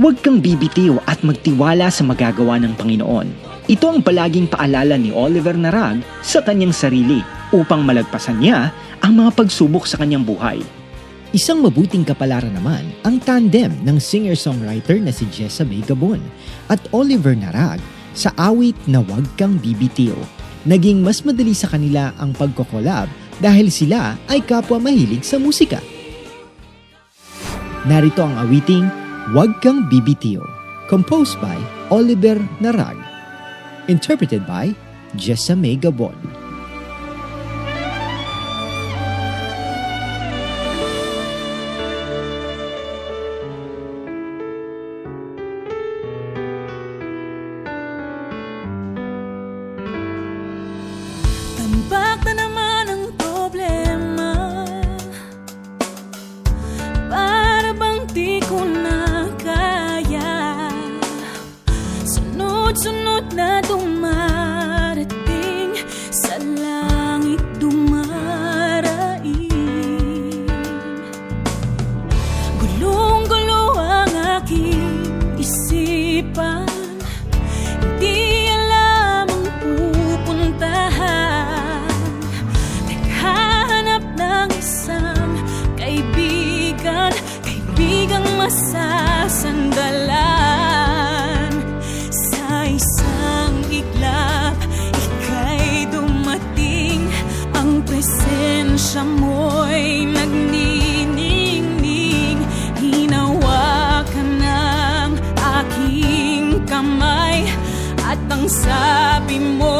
Huwag kang bibitiw at magtiwala sa magagawa ng Panginoon. Ito ang palaging paalala ni Oliver Narag sa kanyang sarili upang malagpasan niya ang mga pagsubok sa kanyang buhay. Isang mabuting kapalaran naman ang tandem ng singer-songwriter na si Jessa May Gabon at Oliver Narag sa awit na Huwag Kang Bibitiw. Naging mas madali sa kanila ang pagkokolab dahil sila ay kapwa mahilig sa musika. Narito ang awiting Huwag Kang Bibitiw, composed by Oliver Narag, interpreted by Jessa May Gabon. sunod na dumarating sa langit dumaraing. Gulong-gulo ang aking isipan. Hindi alam ang pupuntahan. Naghahanap ng isang kaibigan. Kaibigang masasandalan. sabi mo?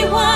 only one.